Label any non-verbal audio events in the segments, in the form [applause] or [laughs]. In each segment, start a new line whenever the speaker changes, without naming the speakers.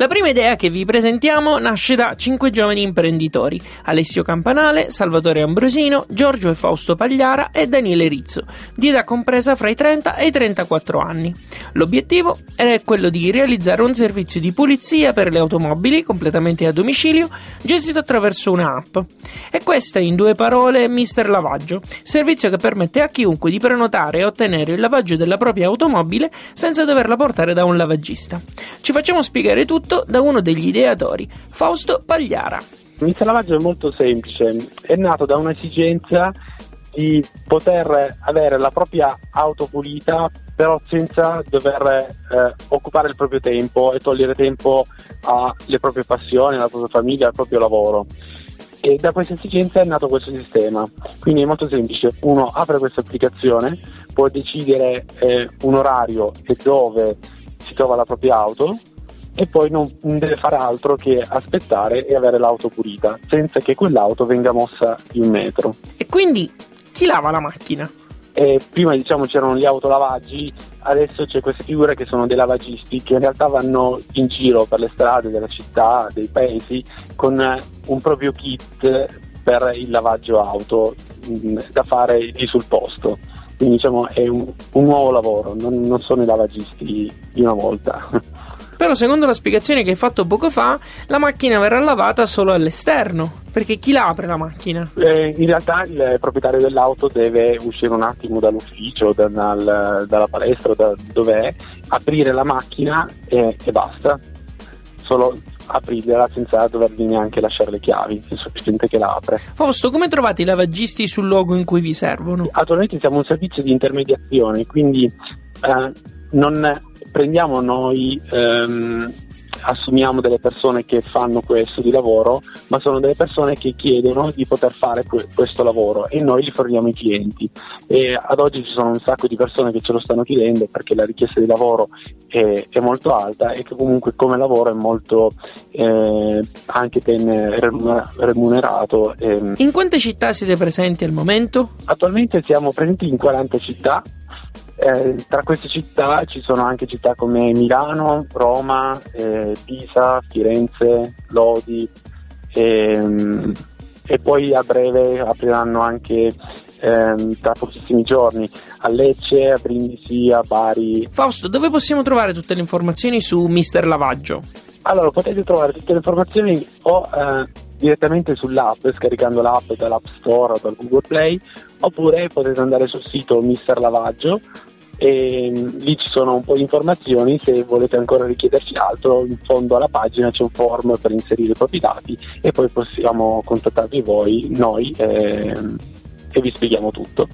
La prima idea che vi presentiamo nasce da cinque giovani imprenditori: Alessio Campanale, Salvatore Ambrosino, Giorgio e Fausto Pagliara e Daniele Rizzo, di età compresa fra i 30 e i 34 anni. L'obiettivo è quello di realizzare un servizio di pulizia per le automobili completamente a domicilio, gestito attraverso un'app. E questa, in due parole, Mister Lavaggio, servizio che permette a chiunque di prenotare e ottenere il lavaggio della propria automobile senza doverla portare da un lavagista. Ci facciamo spiegare tutto da uno degli ideatori, Fausto Pagliara.
Mister Lavaggio è molto semplice, è nato da un'esigenza di poter avere la propria auto pulita però senza dover eh, occupare il proprio tempo e togliere tempo alle proprie passioni, alla propria famiglia, al proprio lavoro. E da questa esigenza è nato questo sistema. Quindi è molto semplice: uno apre questa applicazione, può decidere eh, un orario e dove si trova la propria auto e poi non deve fare altro che aspettare e avere l'auto pulita, senza che quell'auto venga mossa di un metro.
E quindi chi lava la macchina?
E prima diciamo c'erano gli autolavaggi, adesso c'è questa figura che sono dei lavagisti che in realtà vanno in giro per le strade della città, dei paesi, con un proprio kit per il lavaggio auto mh, da fare lì sul posto. Quindi diciamo è un, un nuovo lavoro, non, non sono i lavagisti di una volta. [laughs]
Però secondo la spiegazione che hai fatto poco fa, la macchina verrà lavata solo all'esterno, perché chi la apre la macchina?
Eh, in realtà il proprietario dell'auto deve uscire un attimo dall'ufficio, da- dal- dalla palestra, da dov'è, aprire la macchina e, e basta. Solo aprirla senza dovergli neanche lasciare le chiavi, è sufficiente che la apre.
Fausto, come trovate i lavaggisti sul luogo in cui vi servono?
Attualmente siamo un servizio di intermediazione, quindi eh, non prendiamo noi, ehm, assumiamo delle persone che fanno questo di lavoro, ma sono delle persone che chiedono di poter fare que- questo lavoro e noi gli forniamo i clienti. E ad oggi ci sono un sacco di persone che ce lo stanno chiedendo perché la richiesta di lavoro è, è molto alta e che comunque come lavoro è molto eh, anche ben remuner- remunerato. ehm.
In quante città siete presenti al momento?
Attualmente siamo presenti in 40 città. Eh, tra queste città ci sono anche città come Milano, Roma, eh, Pisa, Firenze, Lodi ehm, e poi a breve apriranno anche ehm, tra pochissimi giorni a Lecce, a Brindisi, a Bari.
Fausto, dove possiamo trovare tutte le informazioni su Mister Lavaggio?
Allora potete trovare tutte le informazioni o eh, direttamente sull'app scaricando l'app dall'App Store o dal Google Play oppure potete andare sul sito Mister Lavaggio e mm, lì ci sono un po' di informazioni se volete ancora richiederci altro in fondo alla pagina c'è un form per inserire i propri dati e poi possiamo contattarvi voi noi ehm, e vi spieghiamo tutto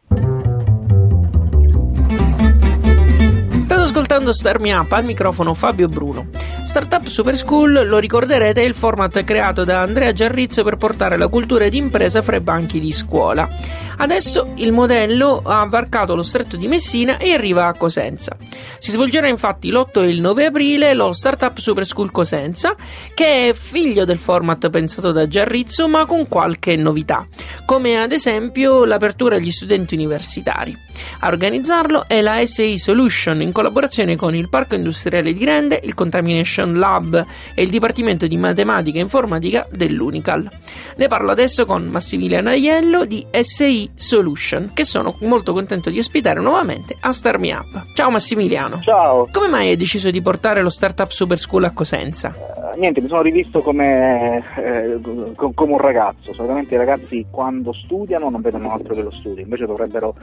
ascoltando Star Me Up al microfono Fabio Bruno. Startup Super School, lo ricorderete, è il format creato da Andrea Giarrizzo per portare la cultura d'impresa fra i banchi di scuola. Adesso il modello ha varcato lo stretto di Messina e arriva a Cosenza. Si svolgerà infatti l'8 e il 9 aprile lo Startup Super School Cosenza, che è figlio del format pensato da Giarrizzo ma con qualche novità, come ad esempio l'apertura agli studenti universitari. A organizzarlo è la SI Solution in collaborazione con il Parco Industriale di Rende, il Contamination Lab e il Dipartimento di Matematica e Informatica dell'Unical. Ne parlo adesso con Massimiliano Aiello di SI Solution, che sono molto contento di ospitare nuovamente a Star Me Up. Ciao Massimiliano.
Ciao,
Come mai hai deciso di portare lo Startup Super School a Cosenza?
Eh, niente, mi sono rivisto come, eh, co- come un ragazzo. Solitamente i ragazzi quando studiano non vedono altro che lo studio, invece dovrebbero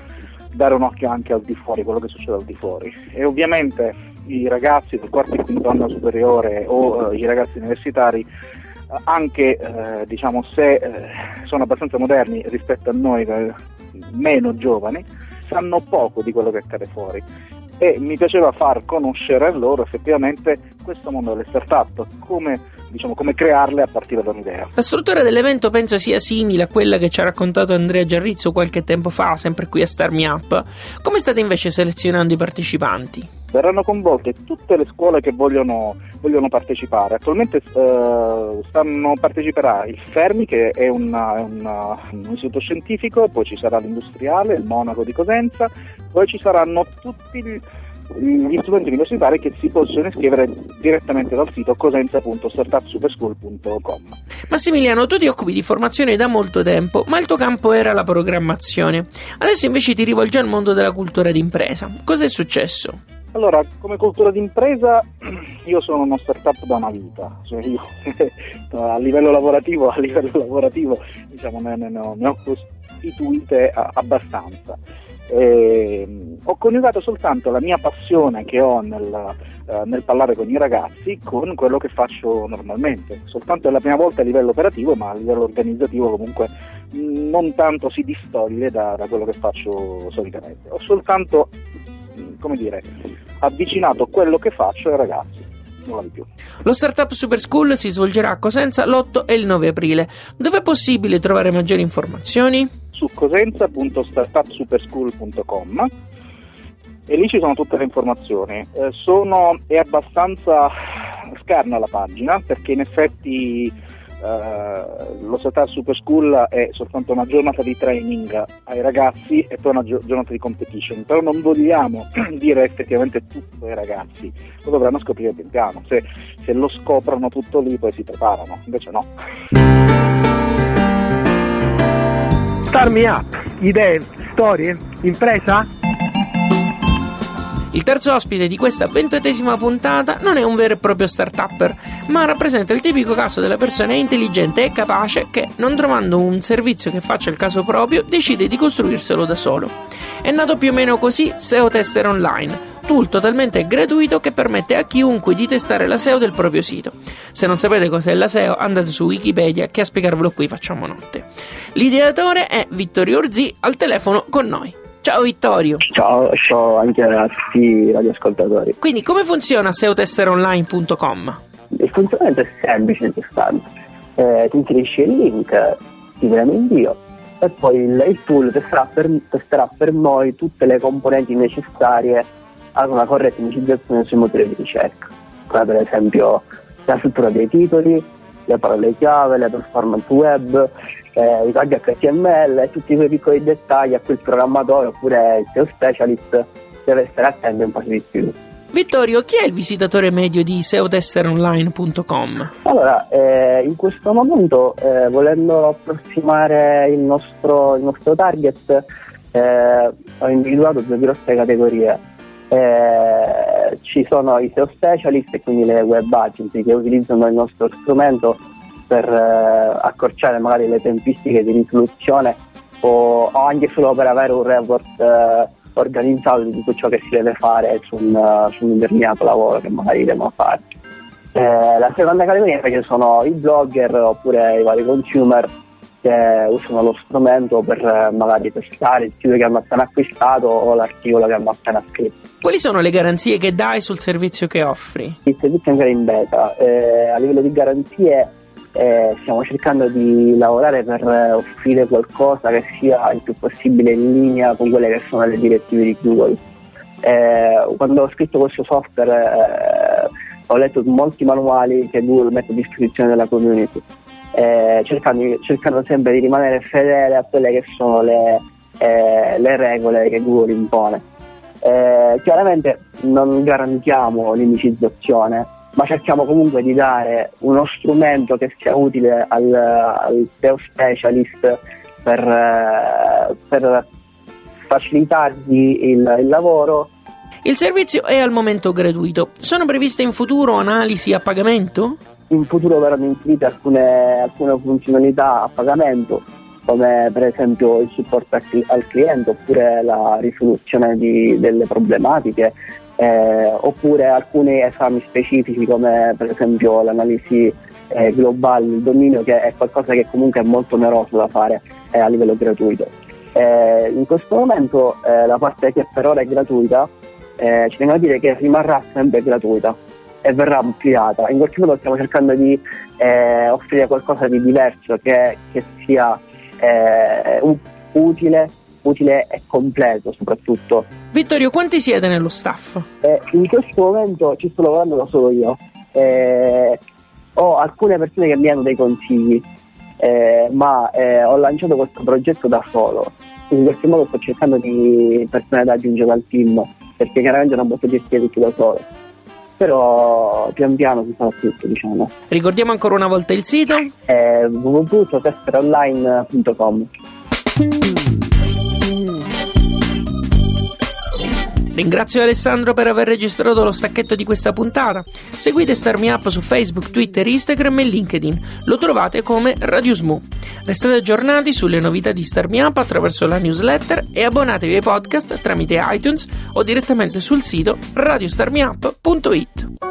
dare un occhio anche al di fuori, quello che succede al di fuori. E ovviamente i ragazzi del quarto e quinto anno superiore o eh, i ragazzi universitari, eh, anche eh, diciamo se eh, sono abbastanza moderni rispetto a noi eh, meno giovani, sanno poco di quello che accade fuori. E mi piaceva far conoscere a loro effettivamente questo mondo delle start-up, come, diciamo, come crearle a partire da un'idea.
La struttura dell'evento penso sia simile a quella che ci ha raccontato Andrea Giarrizzo qualche tempo fa, sempre qui a Star Me Up. Come state invece selezionando i partecipanti?
verranno coinvolte tutte le scuole che vogliono, vogliono partecipare. Attualmente eh, stanno, parteciperà il Fermi che è una, una, un istituto scientifico, poi ci sarà l'industriale, il Monaco di Cosenza, poi ci saranno tutti gli, gli studenti universitari che si possono iscrivere direttamente dal sito cosenza.startupsuperschool.com.
Massimiliano, tu ti occupi di formazione da molto tempo, ma il tuo campo era la programmazione. Adesso invece ti rivolgi al mondo della cultura d'impresa. Cos'è successo?
Allora, come cultura d'impresa [clears throat] io sono uno startup da una vita, cioè io [laughs] a livello lavorativo, a livello lavorativo diciamo, ne, ne, ne ho costituite abbastanza. E, ho coniugato soltanto la mia passione che ho nel, uh, nel, parlare con i ragazzi con quello che faccio normalmente. Soltanto è la prima volta a livello operativo, ma a livello organizzativo comunque non tanto si distoglie da, da quello che faccio solitamente. Ho soltanto come dire, avvicinato quello che faccio ai ragazzi.
Lo Startup Super School si svolgerà a Cosenza l'8 e il 9 aprile. Dove è possibile trovare maggiori informazioni?
Su cosenza.startupsuperschool.com e lì ci sono tutte le informazioni. Eh, sono, è abbastanza scarna la pagina perché in effetti Uh, lo Satar Super School è soltanto una giornata di training ai ragazzi e poi una giornata di competition, però non vogliamo [clears throat] dire effettivamente tutto ai ragazzi, lo dovranno scoprire pian piano, se, se lo scoprono tutto lì poi si preparano, invece no.
Start me up, idee, storie, impresa?
Il terzo ospite di questa ventottesima puntata non è un vero e proprio start-upper, ma rappresenta il tipico caso della persona intelligente e capace che, non trovando un servizio che faccia il caso proprio, decide di costruirselo da solo. È nato più o meno così SEO Tester Online, tool totalmente gratuito che permette a chiunque di testare la SEO del proprio sito. Se non sapete cos'è la SEO, andate su Wikipedia che a spiegarvelo qui facciamo notte. L'ideatore è Vittorio Orzi al telefono con noi. Ciao Vittorio.
Ciao, ciao anche a tutti i radioascoltatori.
Quindi come funziona seotesteronline.com?
Il funzionamento è semplice in sostanza. Eh, ti inserisci il link, ti viene invio e poi il, il tool testerà per, testerà per noi tutte le componenti necessarie ad una corretta indicizzazione sui motori di ricerca, come per esempio la struttura dei titoli, le parole chiave, le performance web, eh, i tag HTML e tutti quei piccoli dettagli a cui il programmatore oppure il SEO specialist deve stare attento un po' di più.
Vittorio, chi è il visitatore medio di seotesteronline.com?
Allora, eh, in questo momento, eh, volendo approssimare il nostro, il nostro target, eh, ho individuato due grosse categorie. Eh, ci sono i SEO specialist e quindi le web agency che utilizzano il nostro strumento per eh, accorciare magari le tempistiche di risoluzione o, o, anche solo per avere un report eh, organizzato di tutto ciò che si deve fare su un, su un determinato lavoro che magari devono fare. Eh, la seconda categoria invece sono i blogger oppure i vari consumer che usano lo strumento per eh, magari testare il sito che hanno appena acquistato o l'articolo che hanno appena scritto.
Quali sono le garanzie che dai sul servizio che offri?
Il servizio è ancora in beta. Eh, a livello di garanzie eh, stiamo cercando di lavorare per offrire qualcosa che sia il più possibile in linea con quelle che sono le direttive di Google. Eh, quando ho scritto questo software eh, ho letto molti manuali che Google mette a disposizione della community, eh, cercando, cercando, sempre di rimanere fedele a quelle che sono le, eh, le regole che Google impone. Eh, chiaramente non garantiamo l'indicizzazione, ma cerchiamo comunque di dare uno strumento che sia utile al, al SEO specialist per, eh, per facilitargli il, il lavoro.
Il servizio è al momento gratuito. Sono previste in futuro analisi a pagamento?
In futuro verranno inserite alcune, alcune funzionalità a pagamento, come per esempio il supporto al cliente oppure la risoluzione di, delle problematiche eh, oppure alcuni esami specifici come per esempio l'analisi eh, globale del dominio che è qualcosa che comunque è molto oneroso da fare eh, a livello gratuito. Eh, in questo momento eh, la parte che per ora è gratuita, eh, ci tengo a dire che rimarrà sempre gratuita e verrà ampliata. In qualche modo stiamo cercando di eh, offrire qualcosa di diverso che, che sia eh, utile, utile e completo soprattutto.
Vittorio, quanti siete nello staff?
Eh, in questo momento ci sto lavorando da solo io. Eh, ho alcune persone che mi hanno dei consigli, eh, ma eh, ho lanciato questo progetto da solo. In questo modo sto cercando di persone da aggiungere al team, perché chiaramente non posso gestire tutto da solo. Però pian piano si fa tutto, diciamo.
Ricordiamo ancora una volta il sito?
Eh, www.testeronline.com
Ringrazio Alessandro per aver registrato lo stacchetto di questa puntata. Seguite Starmi Up su Facebook, Twitter, Instagram e LinkedIn. Lo trovate come Radio Smoo. Restate aggiornati sulle novità di Starmi Up attraverso la newsletter e abbonatevi ai podcast tramite iTunes o direttamente sul sito radiostarmiup.it.